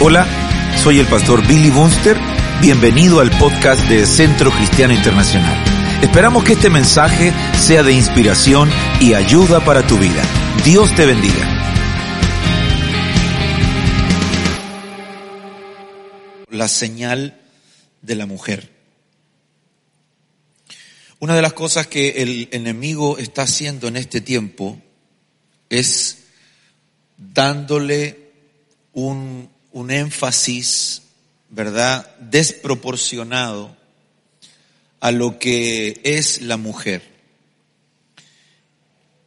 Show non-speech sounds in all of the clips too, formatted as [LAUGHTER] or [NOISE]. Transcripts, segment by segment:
Hola, soy el pastor Billy Bunster. Bienvenido al podcast de Centro Cristiano Internacional. Esperamos que este mensaje sea de inspiración y ayuda para tu vida. Dios te bendiga. La señal de la mujer. Una de las cosas que el enemigo está haciendo en este tiempo es dándole un un énfasis, ¿verdad?, desproporcionado a lo que es la mujer.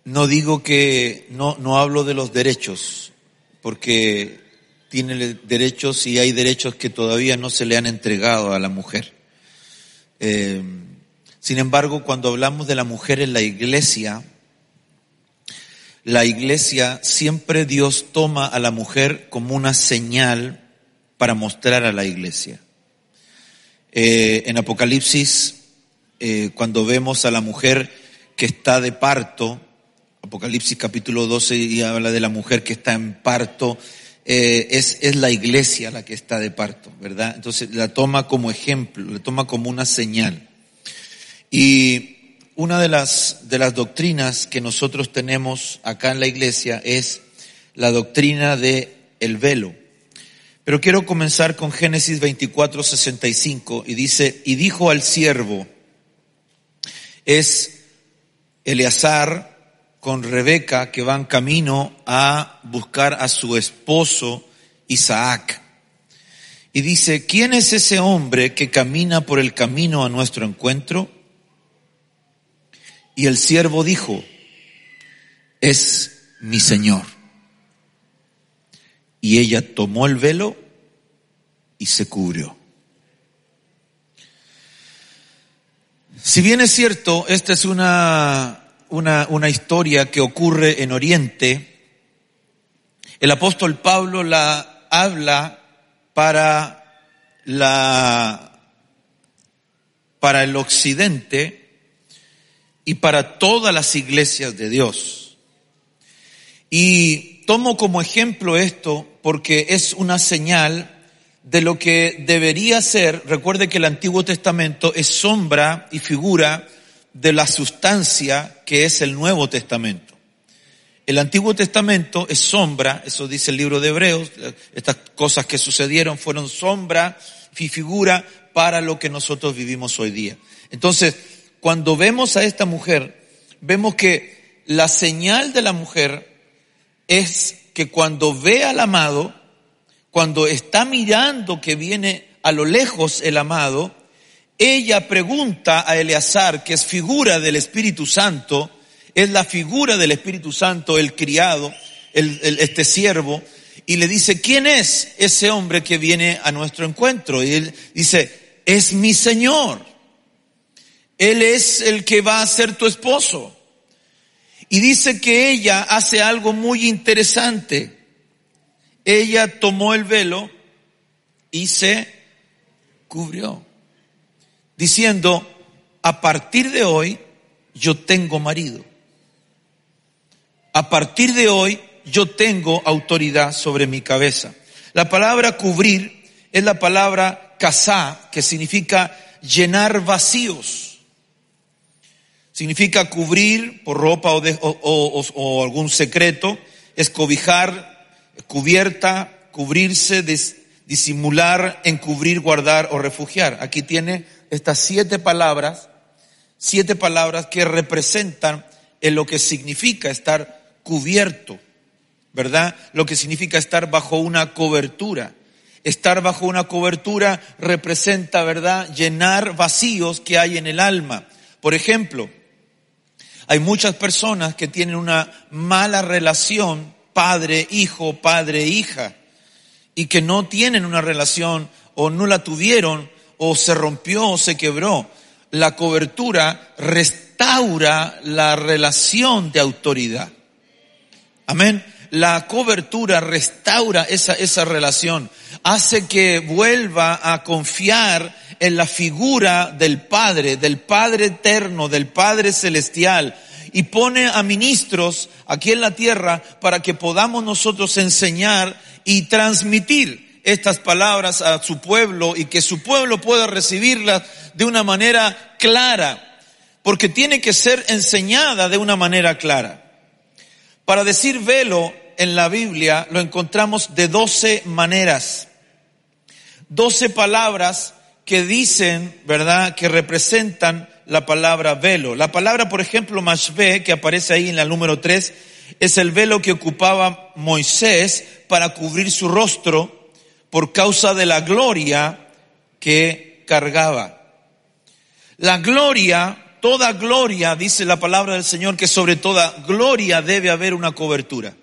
No digo que, no, no hablo de los derechos, porque tiene derechos y hay derechos que todavía no se le han entregado a la mujer. Eh, sin embargo, cuando hablamos de la mujer en la iglesia, la iglesia, siempre Dios toma a la mujer como una señal para mostrar a la iglesia. Eh, en Apocalipsis, eh, cuando vemos a la mujer que está de parto, Apocalipsis capítulo 12 y habla de la mujer que está en parto, eh, es, es la iglesia la que está de parto, ¿verdad? Entonces la toma como ejemplo, la toma como una señal. Y una de las, de las doctrinas que nosotros tenemos acá en la iglesia es la doctrina de el velo. Pero quiero comenzar con Génesis 24, 65 y dice, y dijo al siervo, es Eleazar con Rebeca que van camino a buscar a su esposo Isaac. Y dice, ¿quién es ese hombre que camina por el camino a nuestro encuentro? Y el siervo dijo, es mi Señor. Y ella tomó el velo y se cubrió. Si bien es cierto, esta es una, una, una historia que ocurre en Oriente, el apóstol Pablo la habla para la, para el occidente, y para todas las iglesias de Dios. Y tomo como ejemplo esto porque es una señal de lo que debería ser, recuerde que el Antiguo Testamento es sombra y figura de la sustancia que es el Nuevo Testamento. El Antiguo Testamento es sombra, eso dice el libro de Hebreos, estas cosas que sucedieron fueron sombra y figura para lo que nosotros vivimos hoy día. Entonces, cuando vemos a esta mujer, vemos que la señal de la mujer es que cuando ve al amado, cuando está mirando que viene a lo lejos el amado, ella pregunta a Eleazar, que es figura del Espíritu Santo, es la figura del Espíritu Santo, el criado, este siervo, y le dice, ¿quién es ese hombre que viene a nuestro encuentro? Y él dice, es mi Señor. Él es el que va a ser tu esposo. Y dice que ella hace algo muy interesante. Ella tomó el velo y se cubrió, diciendo, a partir de hoy yo tengo marido. A partir de hoy yo tengo autoridad sobre mi cabeza. La palabra cubrir es la palabra casá, que significa llenar vacíos. Significa cubrir por ropa o, algún secreto, escobijar, cubierta, cubrirse, disimular, encubrir, guardar o refugiar. Aquí tiene estas siete palabras, siete palabras que representan en lo que significa estar cubierto, ¿verdad? Lo que significa estar bajo una cobertura. Estar bajo una cobertura representa, ¿verdad?, llenar vacíos que hay en el alma. Por ejemplo, hay muchas personas que tienen una mala relación padre, hijo, padre, hija, y que no tienen una relación o no la tuvieron o se rompió o se quebró. La cobertura restaura la relación de autoridad. Amén. La cobertura restaura esa, esa relación, hace que vuelva a confiar en la figura del Padre, del Padre eterno, del Padre celestial, y pone a ministros aquí en la tierra para que podamos nosotros enseñar y transmitir estas palabras a su pueblo y que su pueblo pueda recibirlas de una manera clara, porque tiene que ser enseñada de una manera clara. Para decir velo en la Biblia lo encontramos de doce maneras, doce palabras que dicen, ¿verdad?, que representan la palabra velo. La palabra, por ejemplo, mashbe, que aparece ahí en la número 3, es el velo que ocupaba Moisés para cubrir su rostro por causa de la gloria que cargaba. La gloria, toda gloria, dice la palabra del Señor, que sobre toda gloria debe haber una cobertura.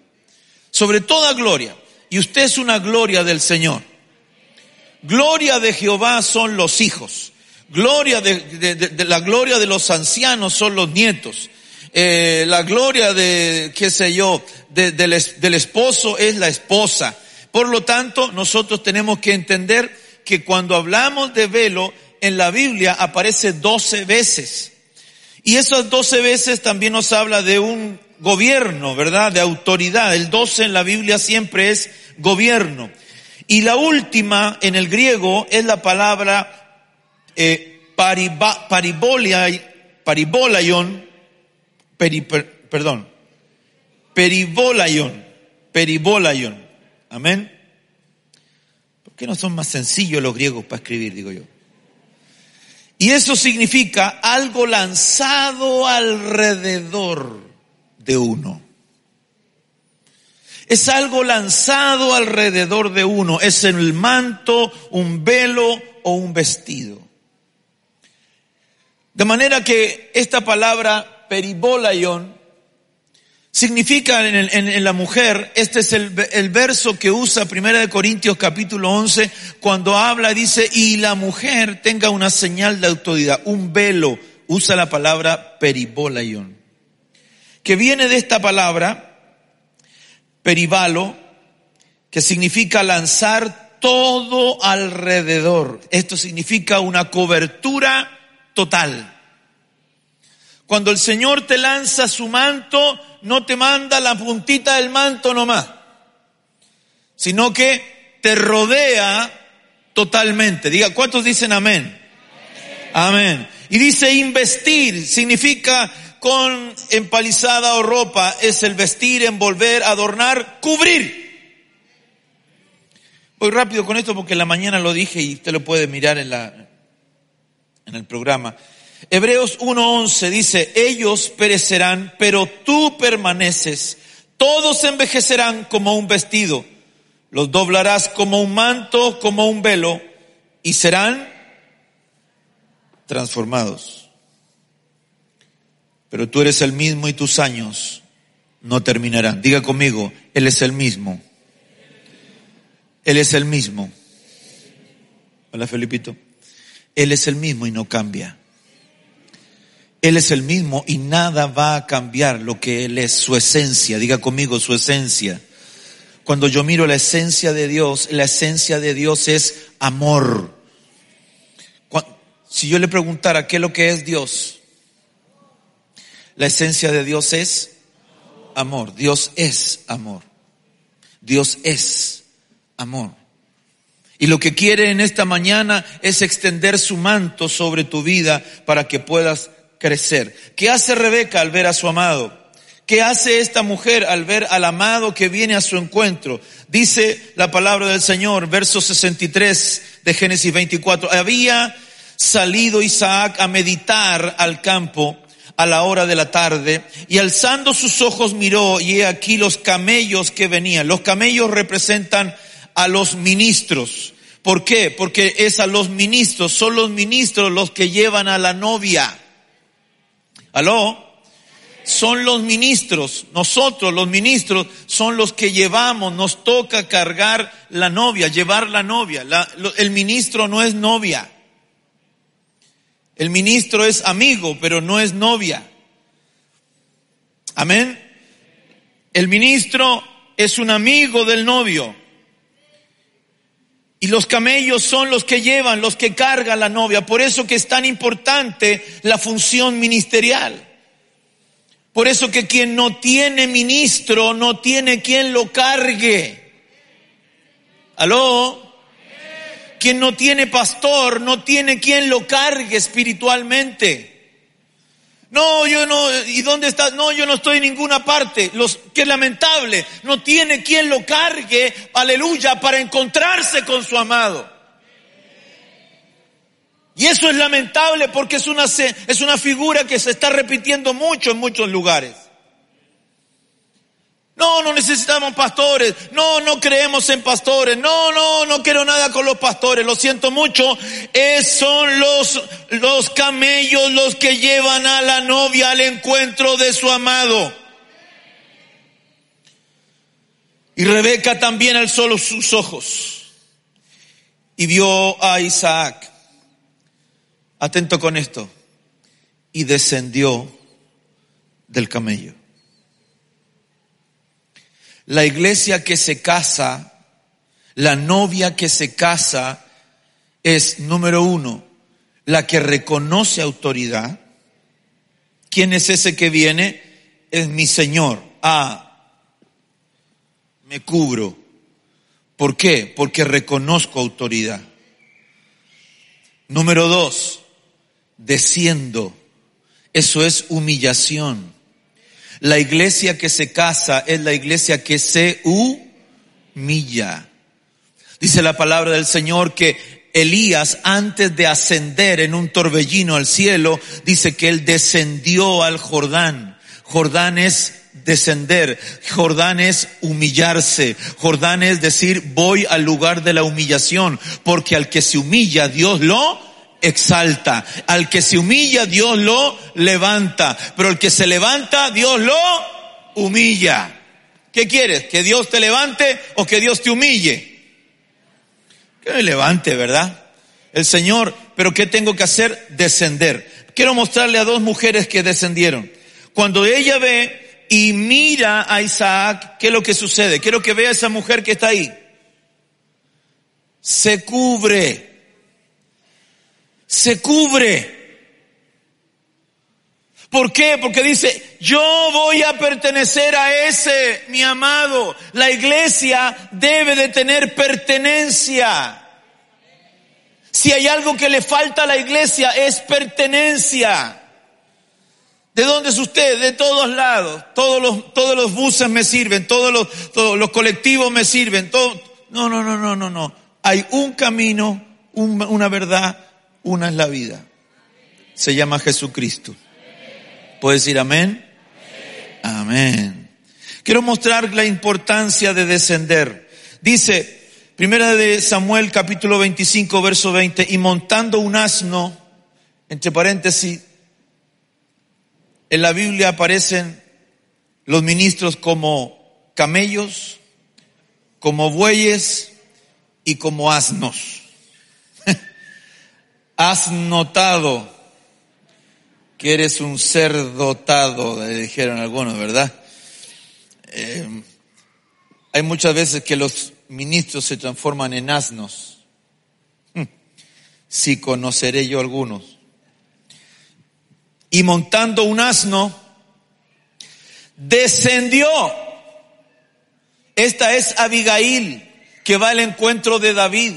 Sobre toda gloria. Y usted es una gloria del Señor. Gloria de Jehová son los hijos. Gloria de, la gloria de los ancianos son los nietos. Eh, la gloria de, qué sé yo, del, del esposo es la esposa. Por lo tanto, nosotros tenemos que entender que cuando hablamos de velo, en la Biblia aparece doce veces. Y esas doce veces también nos habla de un gobierno, ¿verdad? De autoridad. El doce en la Biblia siempre es gobierno. Y la última en el griego es la palabra eh, perdón, peribolayon, peribolayon. Amén. ¿Por qué no son más sencillos los griegos para escribir, digo yo? Y eso significa algo lanzado alrededor de uno. Es algo lanzado alrededor de uno. Es el manto, un velo o un vestido. De manera que esta palabra peribolayon significa en, la mujer, este es el, verso que usa Primera de Corintios capítulo 11 cuando habla, dice, y la mujer tenga una señal de autoridad, un velo, usa la palabra peribolayon, que viene de esta palabra, peribalo, que significa lanzar todo alrededor. Esto significa una cobertura total. Cuando el Señor te lanza su manto, no te manda la puntita del manto nomás, sino que te rodea totalmente. Diga, ¿cuántos dicen amén? Amén. Y dice investir, significa con empalizada o ropa, es el vestir, envolver, adornar, cubrir. Voy rápido con esto porque en la mañana lo dije y usted lo puede mirar en la, en el programa. Hebreos 1.11 dice, ellos perecerán, pero tú permaneces. Todos envejecerán como un vestido. Los doblarás como un manto, como un velo, y serán transformados. Pero tú eres el mismo y tus años no terminarán. Diga conmigo, Él es el mismo. Él es el mismo. Hola Felipito. Él es el mismo y no cambia. Él es el mismo y nada va a cambiar lo que Él es, su esencia. Diga conmigo su esencia. Cuando yo miro la esencia de Dios, la esencia de Dios es amor. Si yo le preguntara qué es lo que es Dios, la esencia de Dios es amor. Dios es amor. Dios es amor. Y lo que quiere en esta mañana es extender su manto sobre tu vida para que puedas crecer. ¿Qué hace Rebeca al ver a su amado? ¿Qué hace esta mujer al ver al amado que viene a su encuentro? Dice la palabra del Señor, verso 63 de Génesis 24. Había salido Isaac a meditar al campo a la hora de la tarde y alzando sus ojos miró y he aquí los camellos que venían. Los camellos representan a los ministros. ¿Por qué? Porque es a los ministros, son los ministros los que llevan a la novia. ¿Aló? son los ministros, nosotros los ministros son los que llevamos, nos toca cargar la novia, llevar la novia. el ministro no es novia. El ministro es amigo, pero no es novia. Amén. El ministro es un amigo del novio. Y los camellos son los que llevan, los que cargan la novia. Por eso que es tan importante la función ministerial. Por eso que quien no tiene ministro no tiene quien lo cargue. ¿Aló? Quien no tiene pastor no tiene quien lo cargue espiritualmente. No, yo no, ¿y dónde está? No, yo no estoy en ninguna parte. Los, qué lamentable, no tiene quien lo cargue, aleluya, para encontrarse con su amado. Y eso es lamentable porque es una, es una figura que se está repitiendo mucho en muchos lugares. No, no necesitamos pastores. No, no creemos en pastores. No, no, no quiero nada con los pastores. Lo siento mucho. Es, son los, los camellos los que llevan a la novia al encuentro de su amado. Y Rebeca también alzó sus ojos y vio a Isaac Atento con esto. Y descendió del camello. La iglesia que se casa, la novia que se casa, es, número uno, la que reconoce autoridad. ¿Quién es ese que viene? Es mi Señor. Ah, me cubro. ¿Por qué? Porque reconozco autoridad. Número dos, desciendo. Eso es humillación. La iglesia que se casa es la iglesia que se humilla. Dice la palabra del Señor que Elías, antes de ascender en un torbellino al cielo, dice que él descendió al Jordán. Jordán es descender, Jordán es humillarse, Jordán es decir, voy al lugar de la humillación, porque al que se humilla Dios lo exalta. Al que se humilla, Dios lo levanta. Pero el que se levanta, Dios lo humilla. ¿Qué quieres? ¿Que Dios te levante o que Dios te humille? Que me levante, ¿verdad? El Señor, pero ¿qué tengo que hacer? Descender. Quiero mostrarle a dos mujeres que descendieron. Cuando ella ve y mira a Isaac, ¿qué es lo que sucede? Quiero que vea a esa mujer que está ahí. Se cubre se cubre. ¿Por qué? Porque dice, yo voy a pertenecer a ese, mi amado. La iglesia debe de tener pertenencia. Si hay algo que le falta a la iglesia es pertenencia. ¿De dónde es usted? De todos lados. Todos los, todos los buses me sirven, todos los, todos los colectivos me sirven. Todo. No, no, no, no, no, no. Hay un camino, una verdad una es la vida. Se llama Jesucristo. ¿Puedes decir amén? Amén. Quiero mostrar la importancia de descender. Dice, primera de Samuel capítulo 25 verso 20, y montando un asno, entre paréntesis, en la Biblia aparecen los ministros como camellos, como bueyes y como asnos. Has notado que eres un ser dotado, le dijeron algunos, ¿verdad? Eh, hay muchas veces que los ministros se transforman en asnos. Hmm. Si conoceré yo algunos. Y montando un asno, descendió. Esta es Abigail, que va al encuentro de David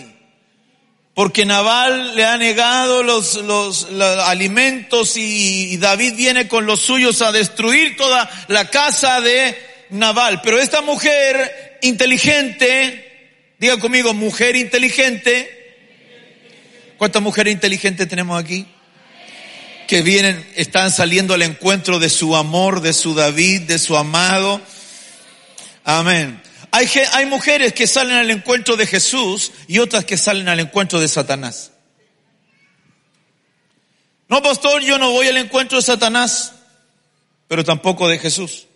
porque Nabal le ha negado los, los, alimentos y, David viene con los suyos a destruir toda la casa de Nabal. Pero esta mujer inteligente, diga conmigo, mujer inteligente, ¿cuántas mujeres inteligentes tenemos aquí? Que vienen, están saliendo al encuentro de su amor, de su David, de su amado. Amén. Hay, mujeres que salen al encuentro de Jesús y otras que salen al encuentro de Satanás. No, pastor, yo no voy al encuentro de Satanás. pero tampoco de Jesús.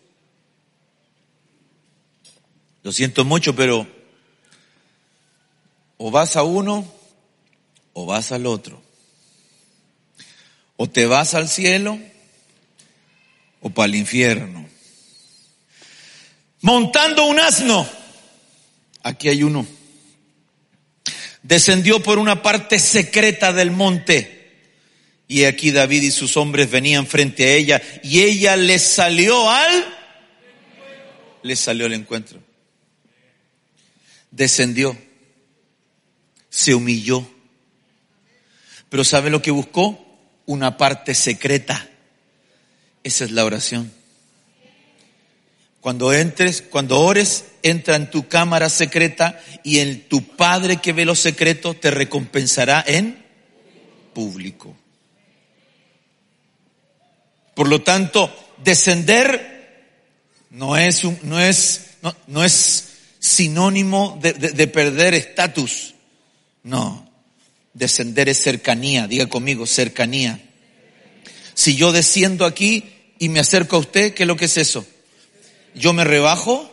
Lo siento mucho, pero o vas a uno o vas al otro. O te vas al cielo o para el infierno. Montando un asno. Aquí hay uno. Descendió por una parte secreta del monte. Y aquí David y sus hombres venían frente a ella. Y ella le salió al... Salió al encuentro. Descendió. Se humilló. Pero ¿sabe lo que buscó? Una parte secreta. Esa es la oración. Cuando entres, cuando ores, entra en tu cámara secreta y en tu Padre que ve los secretos te recompensará en público. Por lo tanto, descender no es, un, no es, no, no es sinónimo de, de, de perder estatus. No, descender es cercanía. Diga conmigo, cercanía. Si yo desciendo aquí y me acerco a usted, ¿qué es lo que es eso? ¿Yo me rebajo?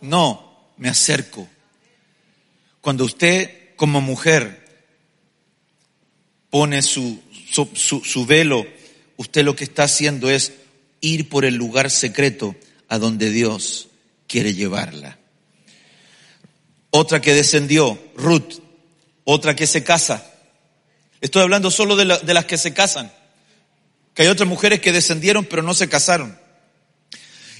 No, me acerco. Cuando usted como mujer pone su, su, su, velo, usted lo que está haciendo es ir por el lugar secreto a donde Dios quiere llevarla. Otra que descendió, Ruth, otra que se casa. Estoy hablando solo de, de las que se casan, que hay otras mujeres que descendieron pero no se casaron.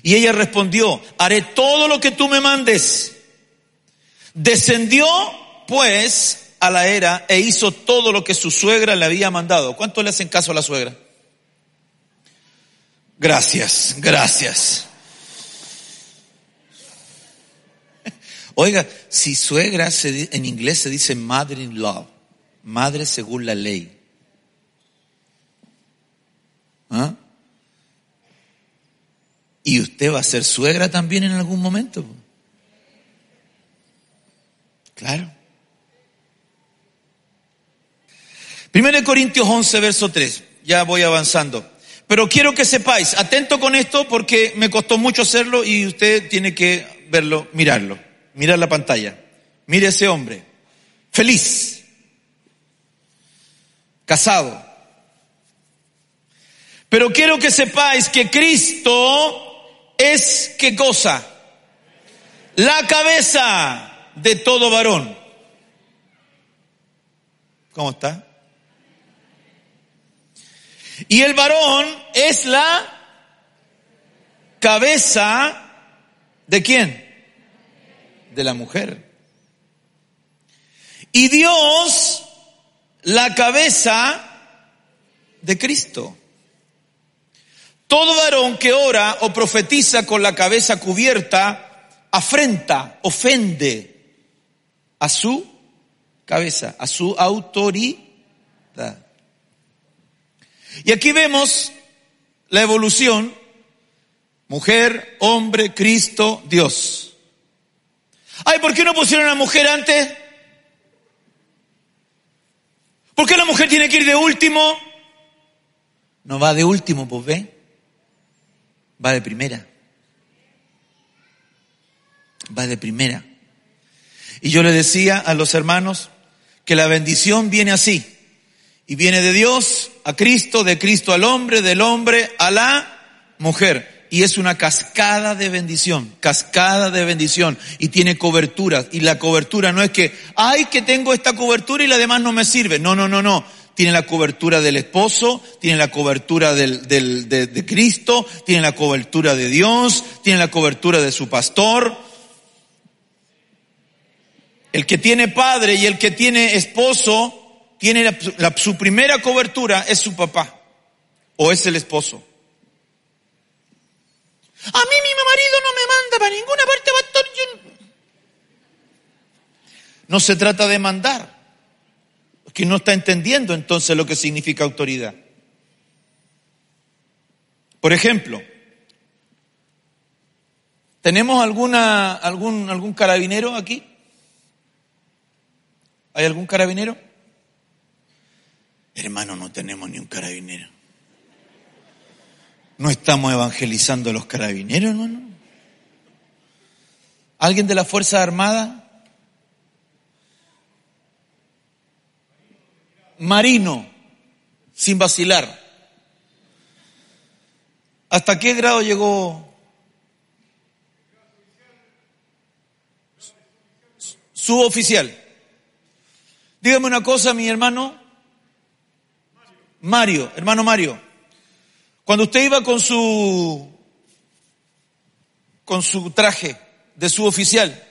Y ella respondió, haré todo lo que tú me mandes. Descendió pues a la era e hizo todo lo que su suegra le había mandado. ¿Cuánto le hacen caso a la suegra? Gracias, gracias. Oiga, si suegra en inglés se dice mother in law, madre según la ley. ¿Ah? Y usted va a ser suegra también en algún momento. Claro. Primero Corintios 11, verso 3. Ya voy avanzando. Pero quiero que sepáis, atento con esto porque me costó mucho hacerlo y usted tiene que verlo, mirarlo. Mirar la pantalla. Mire ese hombre. Feliz. Casado. Pero quiero que sepáis que Cristo es qué cosa? La cabeza de todo varón. ¿Cómo está? Y el varón es la cabeza de quién? De la mujer. Y Dios la cabeza de Cristo. Todo varón que ora o profetiza con la cabeza cubierta afrenta, ofende a su cabeza, a su autoridad. Y aquí vemos la evolución, mujer, hombre, Cristo, Dios. Ay, ¿por qué no pusieron a la mujer antes? ¿Por qué la mujer tiene que ir de último? No va de último, pues ve va de primera. Va de primera. Y yo le decía a los hermanos que la bendición viene así. Y viene de Dios a Cristo, de Cristo al hombre, del hombre a la mujer. Y es una cascada de bendición, cascada de bendición. Y tiene cobertura. Y la cobertura no es que, ay, que tengo esta cobertura y la demás no me sirve. No, no, no, no tiene la cobertura del esposo, tiene la cobertura de, Cristo, tiene la cobertura de Dios, tiene la cobertura de su pastor. El que tiene padre y el que tiene esposo, tiene la, su primera cobertura es su papá o es el esposo. A mí mi marido no me manda para ninguna parte, pastor. No se trata de mandar que no está entendiendo entonces lo que significa autoridad. Por ejemplo, ¿tenemos alguna, algún, algún carabinero aquí? ¿Hay algún carabinero? Hermano, no tenemos ni un carabinero. No estamos evangelizando a los carabineros, hermano. ¿Alguien de la Fuerza Armada? Marino, sin vacilar. ¿Hasta qué grado llegó suboficial? Dígame una cosa, mi hermano. Mario, hermano Mario. Cuando usted iba con su con su traje de suboficial,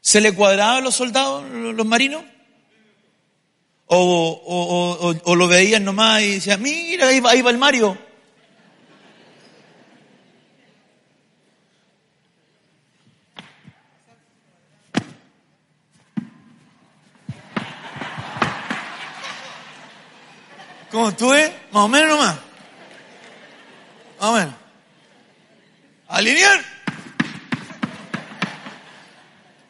¿se le cuadraban los soldados, los marinos? O, o, lo veían nomás y decían, mira, ahí va, ahí va el Mario. ¿Cómo estuve? Más o menos nomás. Más o menos. Alinear.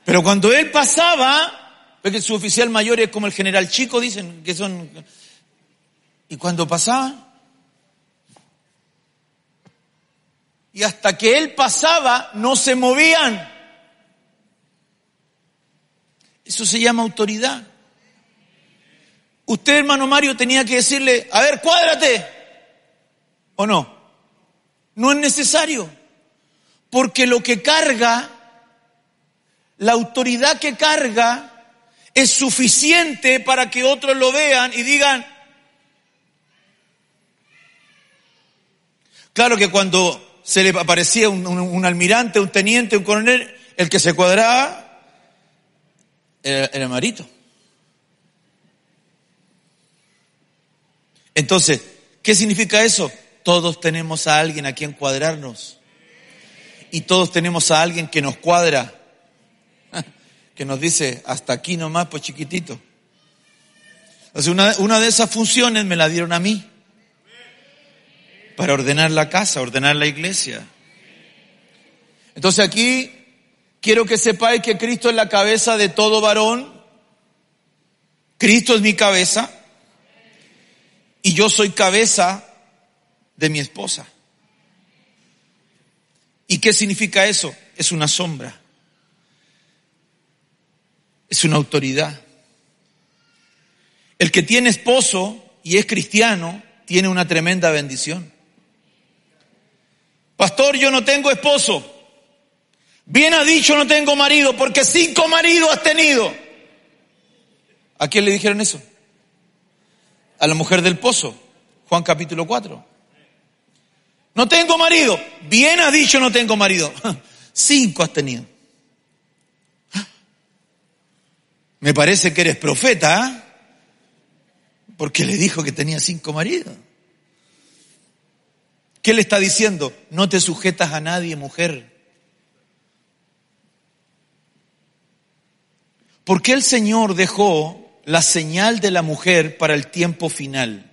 Pero cuando él pasaba, ve que su oficial mayor es como el general chico, dicen que son. Y cuando pasaba, y hasta que él pasaba, no se movían. Eso se llama autoridad. Usted, hermano Mario, tenía que decirle, a ver, cuádrate. ¿O no? No es necesario. Porque lo que carga, la autoridad que carga, es suficiente para que otros lo vean y digan, claro que cuando se le aparecía un, almirante, un teniente, un coronel, el que se cuadraba era, era Marito. Entonces, ¿qué significa eso? Todos tenemos a alguien a quien cuadrarnos. Y todos tenemos a alguien que nos cuadra. Que nos dice, hasta aquí nomás, pues chiquitito. Entonces, una, una de esas funciones me la dieron a mí. Para ordenar la casa, ordenar la iglesia. Entonces aquí quiero que sepáis que Cristo es la cabeza de todo varón. Cristo es mi cabeza y yo soy cabeza de mi esposa. ¿Y qué significa eso? Es una sombra. Es una autoridad. El que tiene esposo y es cristiano tiene una tremenda bendición. Pastor, yo no tengo esposo. Bien ha dicho no tengo marido porque cinco maridos has tenido. ¿A quién le dijeron eso? a la mujer del pozo, Juan capítulo 4. No tengo marido. Bien has dicho no tengo marido. [LAUGHS] Cinco has tenido. Me parece que eres profeta, ¿ah? porque le dijo que tenía cinco maridos. ¿Qué le está diciendo? No te sujetas a nadie, mujer. ¿Por qué el Señor dejó la señal de la mujer para el tiempo final.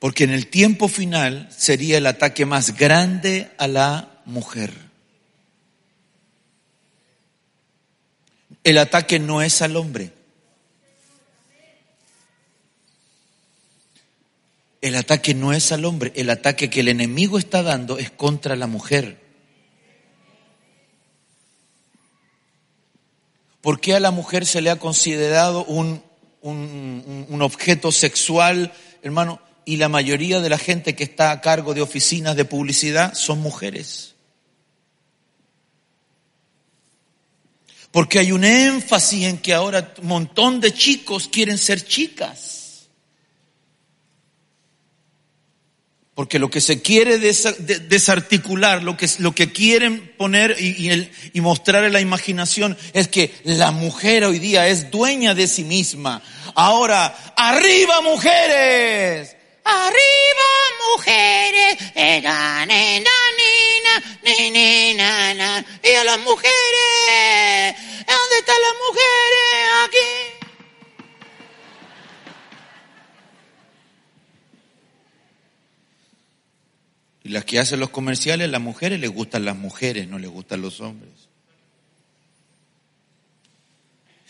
Porque en el tiempo final sería el ataque más grande a la mujer. El ataque no es al hombre. El ataque no es al hombre, el ataque que el enemigo está dando es contra la mujer. ¿Por qué a la mujer se le ha considerado un, un, objeto sexual, hermano? Y la mayoría de la gente que está a cargo de oficinas de publicidad son mujeres. Porque hay un énfasis en que ahora un montón de chicos quieren ser chicas. Porque lo que se quiere desarticular, lo que, lo que quieren poner y, mostrar en la imaginación es que la mujer hoy día es dueña de sí misma. Ahora, arriba mujeres, arriba mujeres, y a las mujeres, ¿dónde están las mujeres? Aquí. Y las que hacen los comerciales, las mujeres les gustan las mujeres, no les gustan los hombres.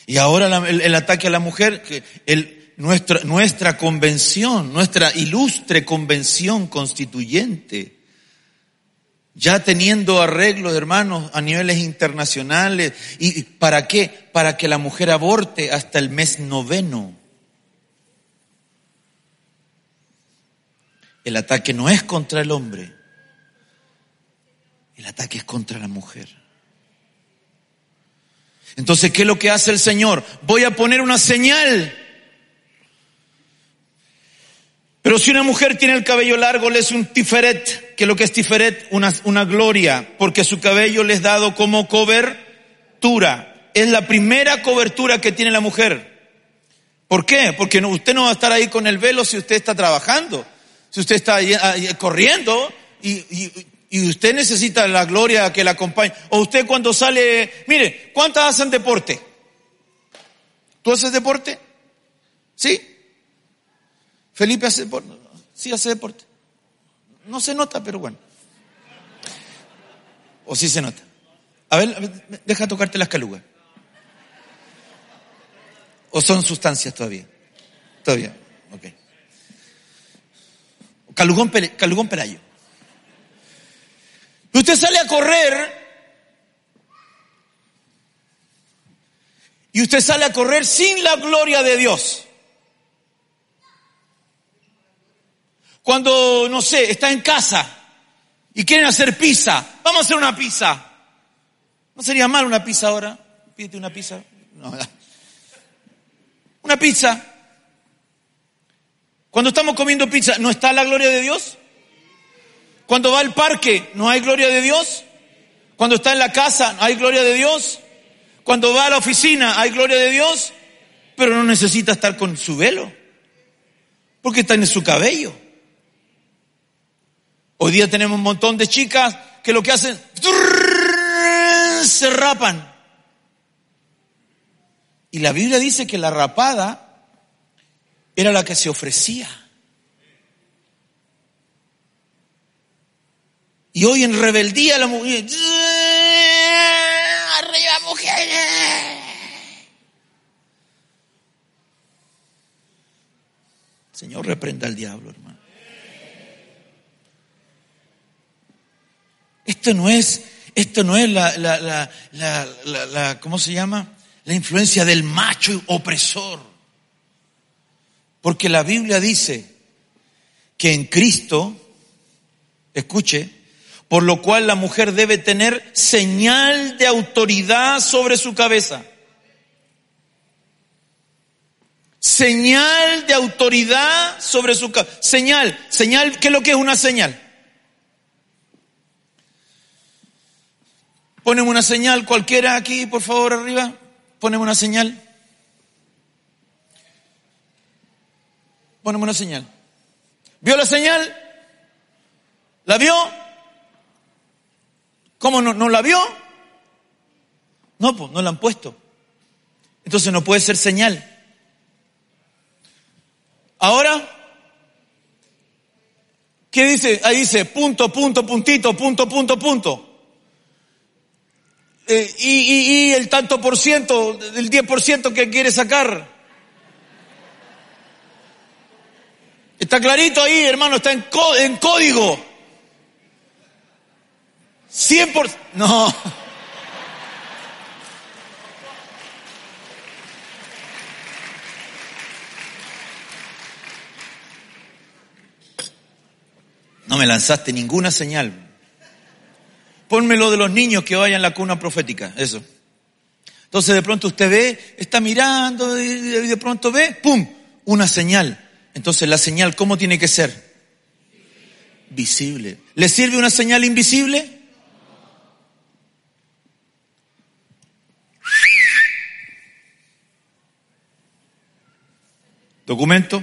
Y ahora el, ataque a la mujer, nuestra convención, nuestra ilustre convención constituyente, ya teniendo arreglos, hermanos, a niveles internacionales. ¿Y para qué? Para que la mujer aborte hasta el mes noveno. El ataque no es contra el hombre, el ataque es contra la mujer. Entonces, ¿qué es lo que hace el Señor? Voy a poner una señal pero si una mujer tiene el cabello largo, le es un tiferet, que lo que es tiferet, una, una gloria, porque su cabello le es dado como cobertura. Es la primera cobertura que tiene la mujer. ¿Por qué? Porque no, usted no va a estar ahí con el velo si usted está trabajando, si usted está corriendo y, y, usted necesita la gloria que la acompañe. O usted cuando sale, mire, ¿cuántas hacen deporte? ¿Tú haces deporte? ¿Sí? Felipe hace deporte. Sí hace deporte. No se nota, pero bueno. O sí se nota. A ver, deja tocarte las calugas. ¿O son sustancias todavía? Todavía. Ok. Calugón, calugón pelayo. Usted sale a correr. Y usted sale a correr sin la gloria de Dios. Cuando, no sé, está en casa y quieren hacer pizza, vamos a hacer una pizza. ¿No sería mal una pizza ahora? Pídete una pizza. No, una pizza. Cuando estamos comiendo pizza, ¿no está la gloria de Dios? Cuando va al parque, ¿no hay gloria de Dios? Cuando está en la casa, ¿hay gloria de Dios? Cuando va a la oficina, ¿hay gloria de Dios? Pero no necesita estar con su velo, porque está en su cabello. Hoy día tenemos un montón de chicas que lo que hacen, se rapan. Y la Biblia dice que la rapada era la que se ofrecía. Y hoy en rebeldía la mujer, arriba mujeres. Señor, reprenda al diablo, hermano. Esto no es, esto no es la, la, la, la, ¿cómo se llama? La influencia del macho opresor. Porque la Biblia dice que en Cristo, escuche, por lo cual la mujer debe tener señal de autoridad sobre su cabeza. Señal de autoridad sobre su cabeza. Señal, señal, ¿qué es lo que es una señal? Ponemos una señal cualquiera aquí, por favor, arriba. Ponemos una señal. Ponemos una señal. ¿Vio la señal? ¿La vio? ¿Cómo no, no la vio? No, pues no la han puesto. Entonces no puede ser señal. Ahora, ¿qué dice? Ahí dice punto, punto, puntito, punto, punto, punto. Eh, y, el tanto por ciento, el 10 por ciento que quiere sacar. Está clarito ahí, hermano, está en, en código. 100 por... No. No me lanzaste ninguna señal. Pónmelo de los niños que vayan a la cuna profética, eso. Entonces de pronto usted ve, está mirando y de pronto ve, ¡pum! Una señal. Entonces la señal, ¿cómo tiene que ser? Visible. ¿Le sirve una señal invisible? Documento.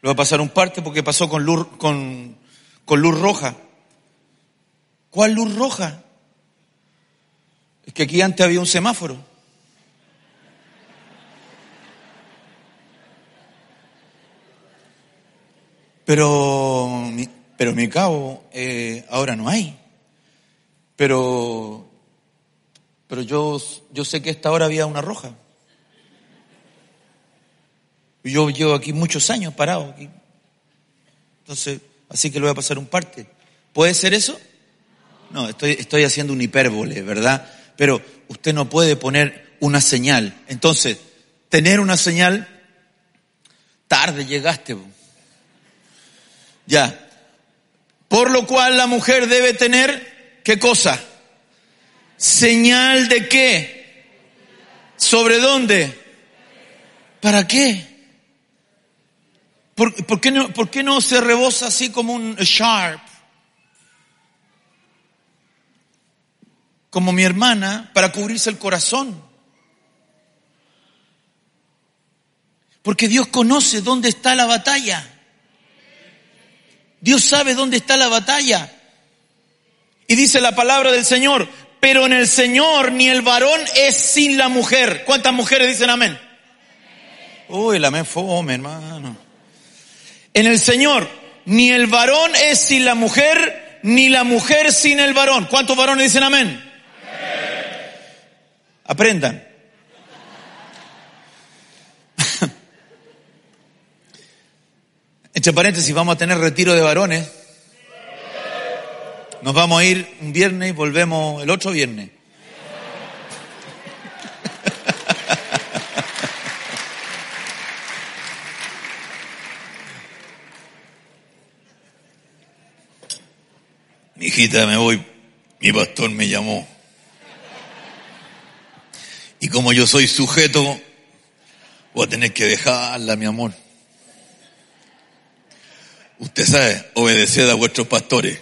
Lo va a pasar un parte porque pasó con luz, con, con luz roja. ¿Cuál luz roja? Es que aquí antes había un semáforo. Pero, pero mi cabo, eh, ahora no hay. Pero, pero yo, yo sé que esta hora había una roja. Yo llevo aquí muchos años parado aquí. Entonces, así que lo voy a pasar un parte. ¿Puede ser eso? No, estoy, estoy haciendo un hipérbole, ¿verdad? Pero usted no puede poner una señal. Entonces, tener una señal, tarde llegaste. Ya. Por lo cual la mujer debe tener, ¿qué cosa? Señal de qué? ¿Sobre dónde? ¿Para qué? ¿Por, qué no, ¿Por, qué no, se rebosa así como un sharp? Como mi hermana, para cubrirse el corazón. Porque Dios conoce dónde está la batalla. Dios sabe dónde está la batalla. Y dice la palabra del Señor, pero en el Señor ni el varón es sin la mujer. ¿Cuántas mujeres dicen amén? Uy, el amén fome, hermano. En el Señor ni el varón es sin la mujer, ni la mujer sin el varón. ¿Cuántos varones dicen amén? Aprendan. Entre paréntesis, vamos a tener retiro de varones. Nos vamos a ir un viernes y volvemos el otro viernes. Mi hijita, me voy. Mi pastor me llamó. Y como yo soy sujeto, voy a tener que dejarla, mi amor. Usted sabe, obedeced a vuestros pastores.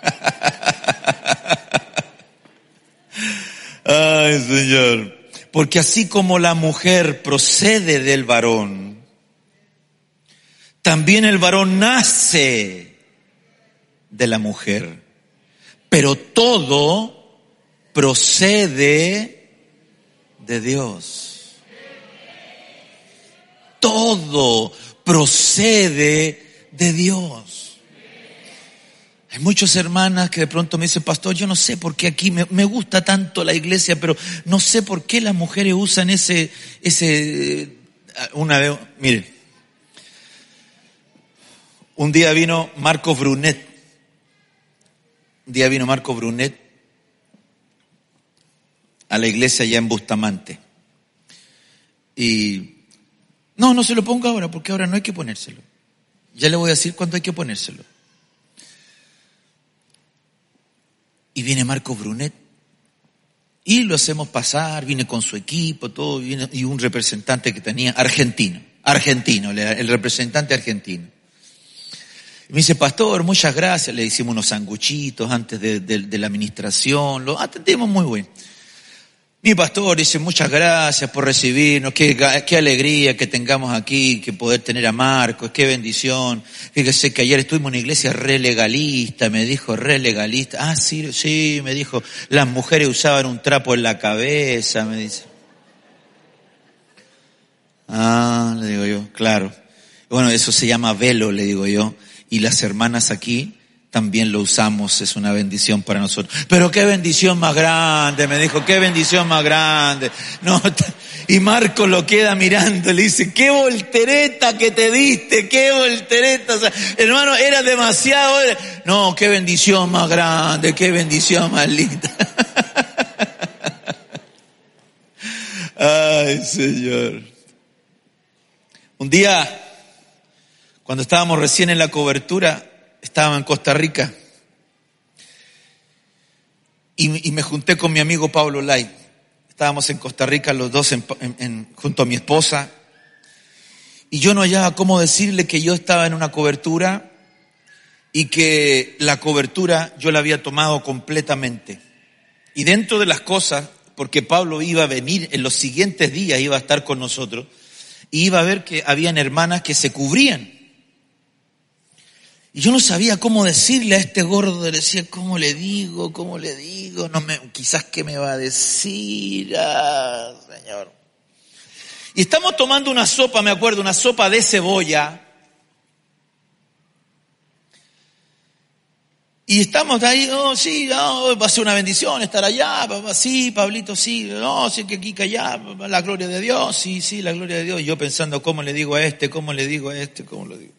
[LAUGHS] Ay, Señor. Porque así como la mujer procede del varón, también el varón nace de la mujer. Pero todo procede de Dios. Todo procede de Dios. Hay muchas hermanas que de pronto me dicen, pastor, yo no sé por qué aquí me, gusta tanto la iglesia, pero no sé por qué las mujeres usan ese, ese, una vez, miren, un día vino Marco Brunet, un día vino Marco Brunet a la iglesia allá en Bustamante. Y no, no se lo pongo ahora porque ahora no hay que ponérselo. Ya le voy a decir cuándo hay que ponérselo. Y viene Marco Brunet y lo hacemos pasar, viene con su equipo, todo, viene, y un representante que tenía, argentino, argentino, el representante argentino. Y me dice, pastor, muchas gracias, le hicimos unos sanguchitos antes de, de la administración, lo atendimos muy bien. Mi pastor dice, muchas gracias por recibirnos, qué, qué, alegría que tengamos aquí, que poder tener a Marcos, qué bendición. Fíjese que ayer estuvimos en una iglesia re legalista, me dijo, re legalista. Ah, sí, sí, me dijo, las mujeres usaban un trapo en la cabeza, me dice. Ah, le digo yo, claro. Bueno, eso se llama velo, le digo yo. Y las hermanas aquí también lo usamos, es una bendición para nosotros. Pero qué bendición más grande, me dijo, qué bendición más grande. No, [LAUGHS] y Marco lo queda mirando, le dice, qué voltereta que te diste, qué voltereta. Hermano, era demasiado. No, qué bendición más grande, qué bendición más linda. [LAUGHS] Ay, Señor. Un día, cuando estábamos recién en la cobertura, estaba en Costa Rica y, me junté con mi amigo Pablo Lai. Estábamos en Costa Rica los dos junto a mi esposa y yo no hallaba cómo decirle que yo estaba en una cobertura y que la cobertura yo la había tomado completamente. Y dentro de las cosas, porque Pablo iba a venir en los siguientes días, iba a estar con nosotros, y iba a ver que habían hermanas que se cubrían. Y yo no sabía cómo decirle a este gordo, le decía, ¿cómo le digo? ¿Cómo le digo? No me, quizás qué me va a decir, ah, Señor. Y estamos tomando una sopa, me acuerdo, una sopa de cebolla. Y estamos ahí, oh, sí, oh, va a ser una bendición estar allá, sí, Pablito, sí, no, sí, que Kika allá, la gloria de Dios, sí, sí, la gloria de Dios. Y yo pensando, ¿cómo le digo a este? ¿Cómo le digo a este? ¿Cómo lo digo?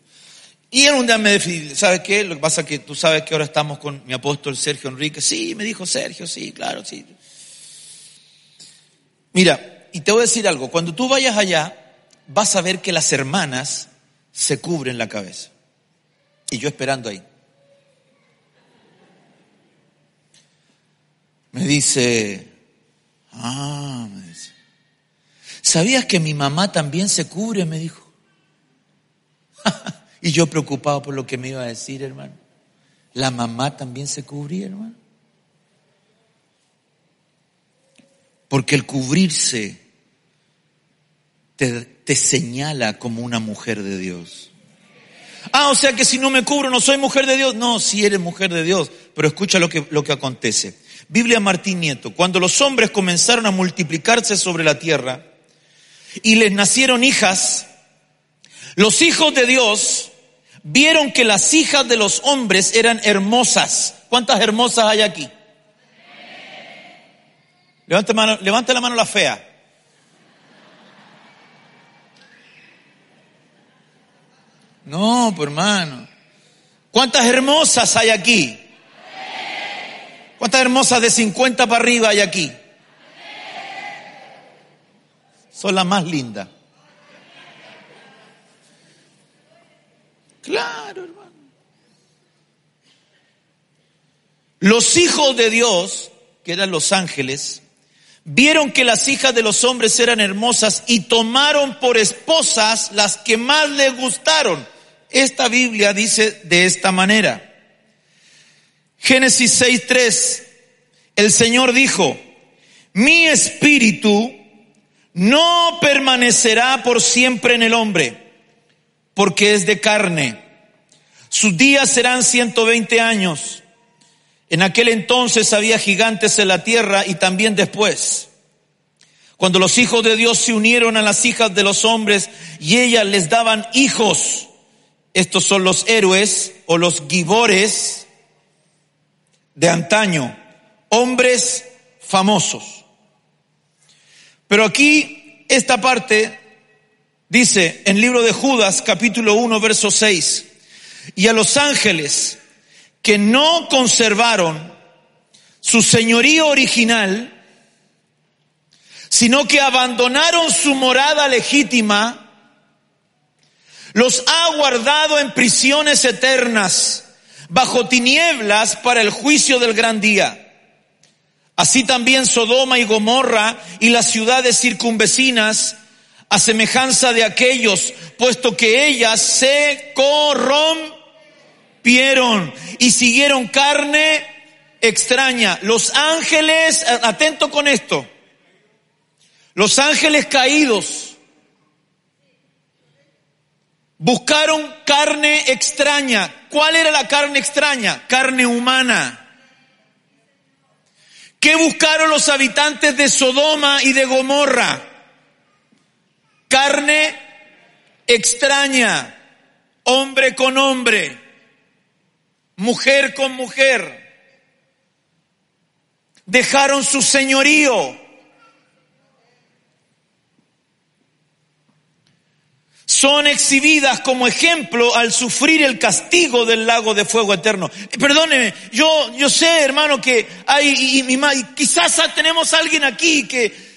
Y en un día me decidí, ¿sabes qué? Lo que pasa es que tú sabes que ahora estamos con mi apóstol Sergio Enrique. Sí, me dijo Sergio, sí, claro, sí. Mira, y te voy a decir algo, cuando tú vayas allá, vas a ver que las hermanas se cubren la cabeza. Y yo esperando ahí. Me dice, ah, me dice, ¿sabías que mi mamá también se cubre? Me dijo. [LAUGHS] y yo preocupado por lo que me iba a decir, hermano. La mamá también se cubría, hermano. Porque el cubrirse te, te señala como una mujer de Dios. Ah, o sea que si no me cubro no soy mujer de Dios. No, si eres mujer de Dios. Pero escucha lo que, lo que acontece. Biblia Martín Nieto, cuando los hombres comenzaron a multiplicarse sobre la tierra y les nacieron hijas, los hijos de Dios vieron que las hijas de los hombres eran hermosas. ¿Cuántas hermosas hay aquí? Levante, mano, la mano la fea. No, pues hermano. ¿Cuántas hermosas hay aquí? ¿Cuántas hermosas de 50 para arriba hay aquí? Son las más lindas. Claro, hermano. Los hijos de Dios, que eran los ángeles, vieron que las hijas de los hombres eran hermosas y tomaron por esposas las que más les gustaron. Esta Biblia dice de esta manera. Génesis 6.3, el Señor dijo, mi espíritu no permanecerá por siempre en el hombre, porque es de carne. Sus días serán 120 años. En aquel entonces había gigantes en la tierra y también después. Cuando los hijos de Dios se unieron a las hijas de los hombres y ellas les daban hijos, estos son los héroes o los gibores, de antaño, hombres famosos. Pero aquí esta parte dice en el libro de Judas capítulo 1 verso 6, y a los ángeles que no conservaron su señorío original, sino que abandonaron su morada legítima, los ha guardado en prisiones eternas bajo tinieblas para el juicio del gran día. Así también Sodoma y Gomorra y las ciudades circunvecinas, a semejanza de aquellos, puesto que ellas se corrompieron y siguieron carne extraña. Los ángeles, atento con esto, los ángeles caídos, Buscaron carne extraña. ¿Cuál era la carne extraña? Carne humana. ¿Qué buscaron los habitantes de Sodoma y de Gomorra? Carne extraña, hombre con hombre, mujer con mujer. Dejaron su señorío, son exhibidas como ejemplo al sufrir el castigo del lago de fuego eterno. Perdóneme, yo, yo sé, hermano, que hay, y, quizás tenemos alguien aquí que,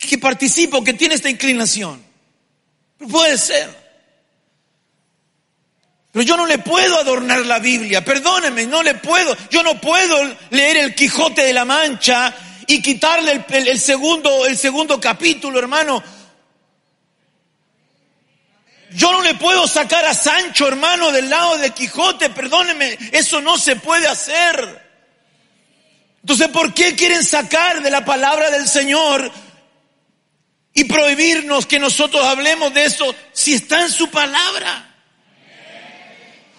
que, participa o que tiene esta inclinación. Puede ser. Pero yo no le puedo adornar la Biblia, perdóneme, no le puedo. Yo no puedo leer el Quijote de la Mancha y quitarle el segundo, el segundo capítulo, hermano, yo no le puedo sacar a Sancho, hermano, del lado de Quijote, perdóneme, eso no se puede hacer. Entonces, ¿por qué quieren sacar de la palabra del Señor y prohibirnos que nosotros hablemos de eso si está en su palabra?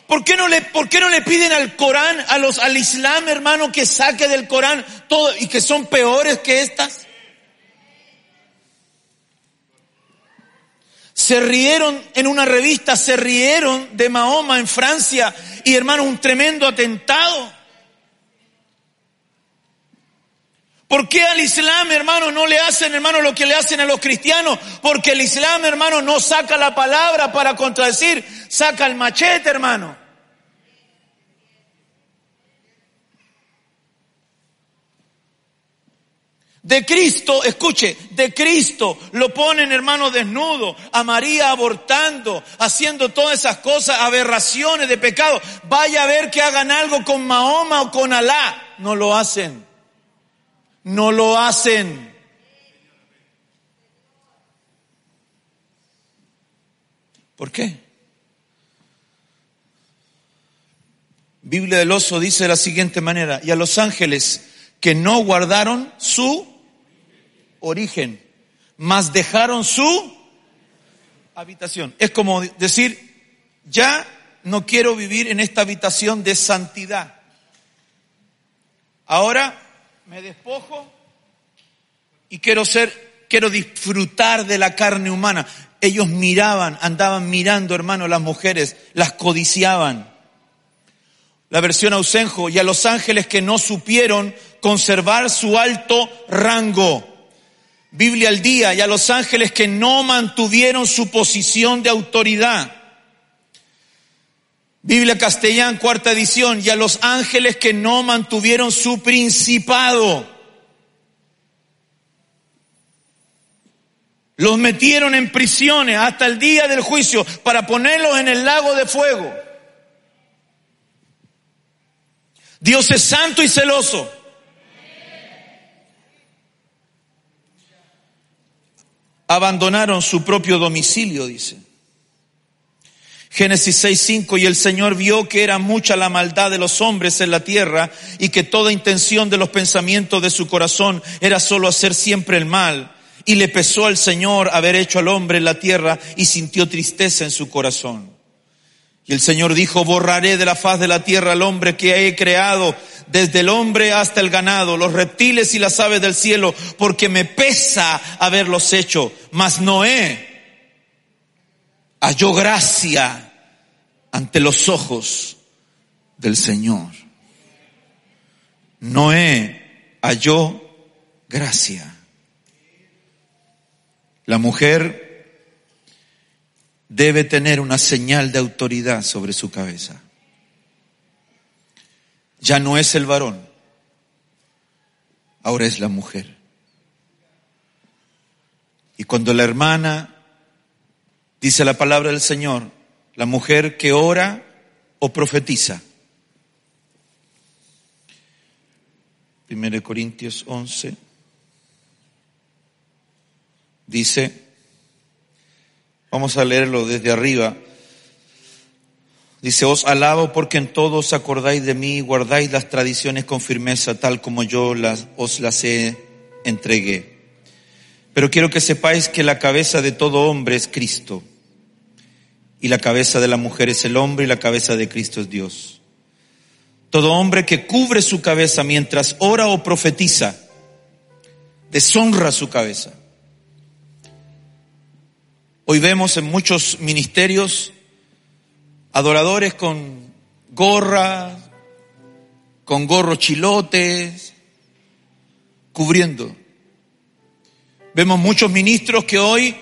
¿Por qué no le, por qué no le piden al Corán, a los, al Islam, hermano, que saque del Corán todo y que son peores que estas? Se rieron en una revista, se rieron de Mahoma en Francia y hermano, un tremendo atentado. ¿Por qué al Islam, hermano, no le hacen, hermano, lo que le hacen a los cristianos? Porque el Islam, hermano, no saca la palabra para contradecir, saca el machete, hermano. De Cristo, escuche, de Cristo lo ponen hermano desnudo, a María abortando, haciendo todas esas cosas, aberraciones de pecado. Vaya a ver que hagan algo con Mahoma o con Alá. No lo hacen. No lo hacen. ¿Por qué? Biblia del Oso dice de la siguiente manera, y a los ángeles que no guardaron su origen, mas dejaron su habitación. Es como decir, ya no quiero vivir en esta habitación de santidad. Ahora me despojo y quiero ser, quiero disfrutar de la carne humana. Ellos miraban, andaban mirando, hermano, las mujeres, las codiciaban. La versión Ausenjo, y a los ángeles que no supieron conservar su alto rango. Biblia al día, y a los ángeles que no mantuvieron su posición de autoridad. Biblia castellán, cuarta edición, y a los ángeles que no mantuvieron su principado. Los metieron en prisiones hasta el día del juicio para ponerlos en el lago de fuego. Dios es santo y celoso. abandonaron su propio domicilio, dice. Génesis 6:5 y el Señor vio que era mucha la maldad de los hombres en la tierra y que toda intención de los pensamientos de su corazón era solo hacer siempre el mal. Y le pesó al Señor haber hecho al hombre en la tierra y sintió tristeza en su corazón. Y el Señor dijo, borraré de la faz de la tierra al hombre que he creado desde el hombre hasta el ganado, los reptiles y las aves del cielo, porque me pesa haberlos hecho. Mas Noé halló gracia ante los ojos del Señor. Noé halló gracia. La mujer debe tener una señal de autoridad sobre su cabeza ya no es el varón, ahora es la mujer. Y cuando la hermana, dice la palabra del Señor, la mujer que ora o profetiza, 1 Corintios 11, dice, vamos a leerlo desde arriba, Dice, os alabo porque en todo os acordáis de mí y guardáis las tradiciones con firmeza, tal como yo las, os las he entregué. Pero quiero que sepáis que la cabeza de todo hombre es Cristo. Y la cabeza de la mujer es el hombre y la cabeza de Cristo es Dios. Todo hombre que cubre su cabeza mientras ora o profetiza, deshonra su cabeza. Hoy vemos en muchos ministerios adoradores con gorra, con gorros chilotes, cubriendo. Vemos muchos ministros que hoy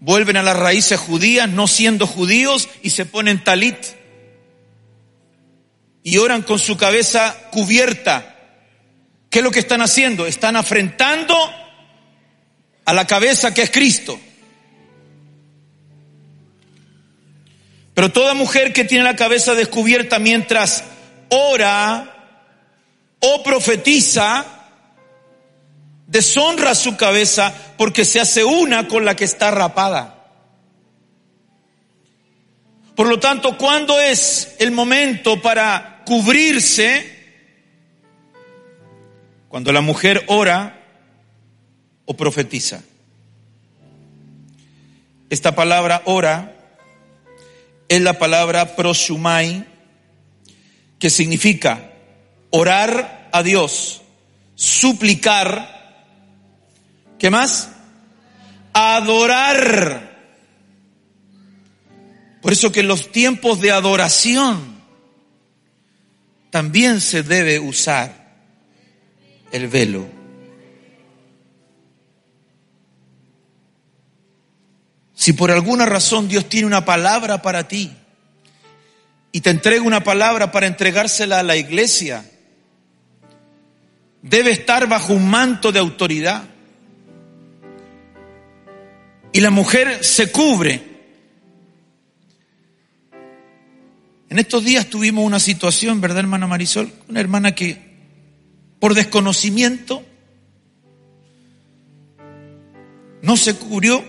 vuelven a las raíces judías, no siendo judíos, y se ponen talit. Y oran con su cabeza cubierta. ¿Qué es lo que están haciendo? Están afrentando a la cabeza que es Cristo. Pero toda mujer que tiene la cabeza descubierta mientras ora o profetiza, deshonra su cabeza porque se hace una con la que está rapada. Por lo tanto, ¿cuándo es el momento para cubrirse? Cuando la mujer ora o profetiza. Esta palabra ora es la palabra prosumai, que significa orar a Dios, suplicar, ¿qué más? Adorar. Por eso que en los tiempos de adoración también se debe usar el velo. Si por alguna razón Dios tiene una palabra para ti y te entrega una palabra para entregársela a la iglesia, debe estar bajo un manto de autoridad. Y la mujer se cubre. En estos días tuvimos una situación, ¿verdad, hermana Marisol? Una hermana que por desconocimiento no se cubrió.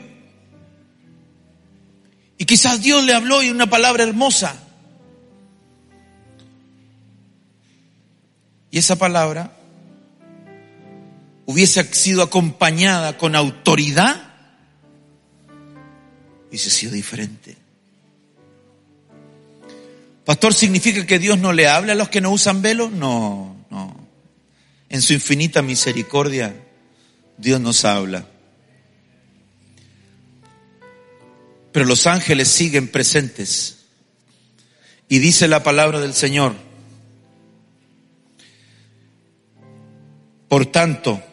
Y quizás Dios le habló y una palabra hermosa. Y esa palabra hubiese sido acompañada con autoridad, hubiese sido diferente. Pastor, ¿significa que Dios no le habla a los que no usan velo? No, no. En su infinita misericordia, Dios nos habla. Pero los ángeles siguen presentes. Y dice la palabra del Señor. Por tanto,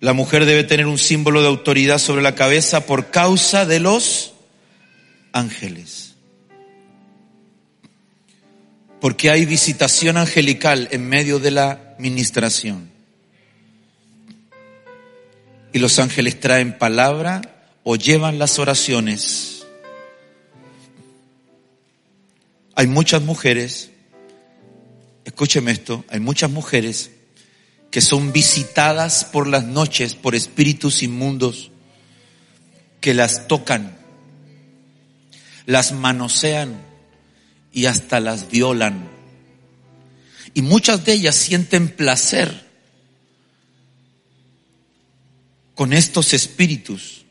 la mujer debe tener un símbolo de autoridad sobre la cabeza por causa de los ángeles. Porque hay visitación angelical en medio de la ministración. Y los ángeles traen palabra o llevan las oraciones. Hay muchas mujeres, escúcheme esto, hay muchas mujeres que son visitadas por las noches por espíritus inmundos que las tocan, las manosean y hasta las violan. Y muchas de ellas sienten placer con estos espíritus.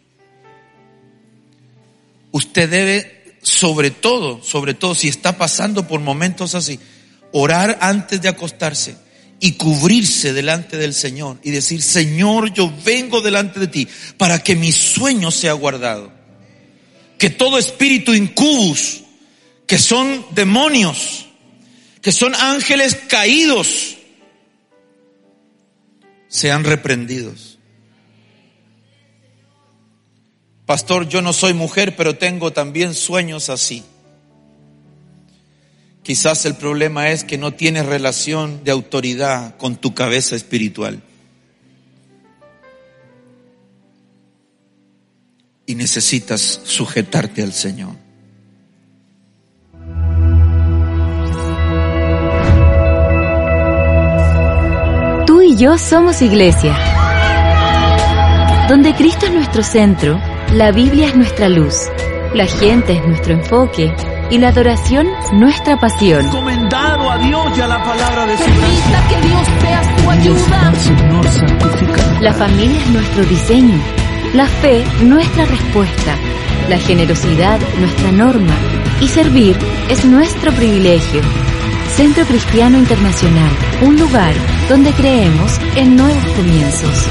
Usted debe, sobre todo, sobre todo si está pasando por momentos así, orar antes de acostarse y cubrirse delante del Señor y decir, Señor, yo vengo delante de ti para que mi sueño sea guardado. Que todo espíritu incubus, que son demonios, que son ángeles caídos, sean reprendidos. Pastor, yo no soy mujer, pero tengo también sueños así. Quizás el problema es que no tienes relación de autoridad con tu cabeza espiritual. Y necesitas sujetarte al Señor. Tú y yo somos iglesia. Donde Cristo es nuestro centro, la Biblia es nuestra luz, la gente es nuestro enfoque y la adoración nuestra pasión. Encomendado a Dios y a la palabra de su Permita que Dios sea tu ayuda. Señor, santifica. La familia es nuestro diseño, la fe nuestra respuesta, la generosidad nuestra norma y servir es nuestro privilegio. Centro Cristiano Internacional, un lugar donde creemos en nuevos comienzos.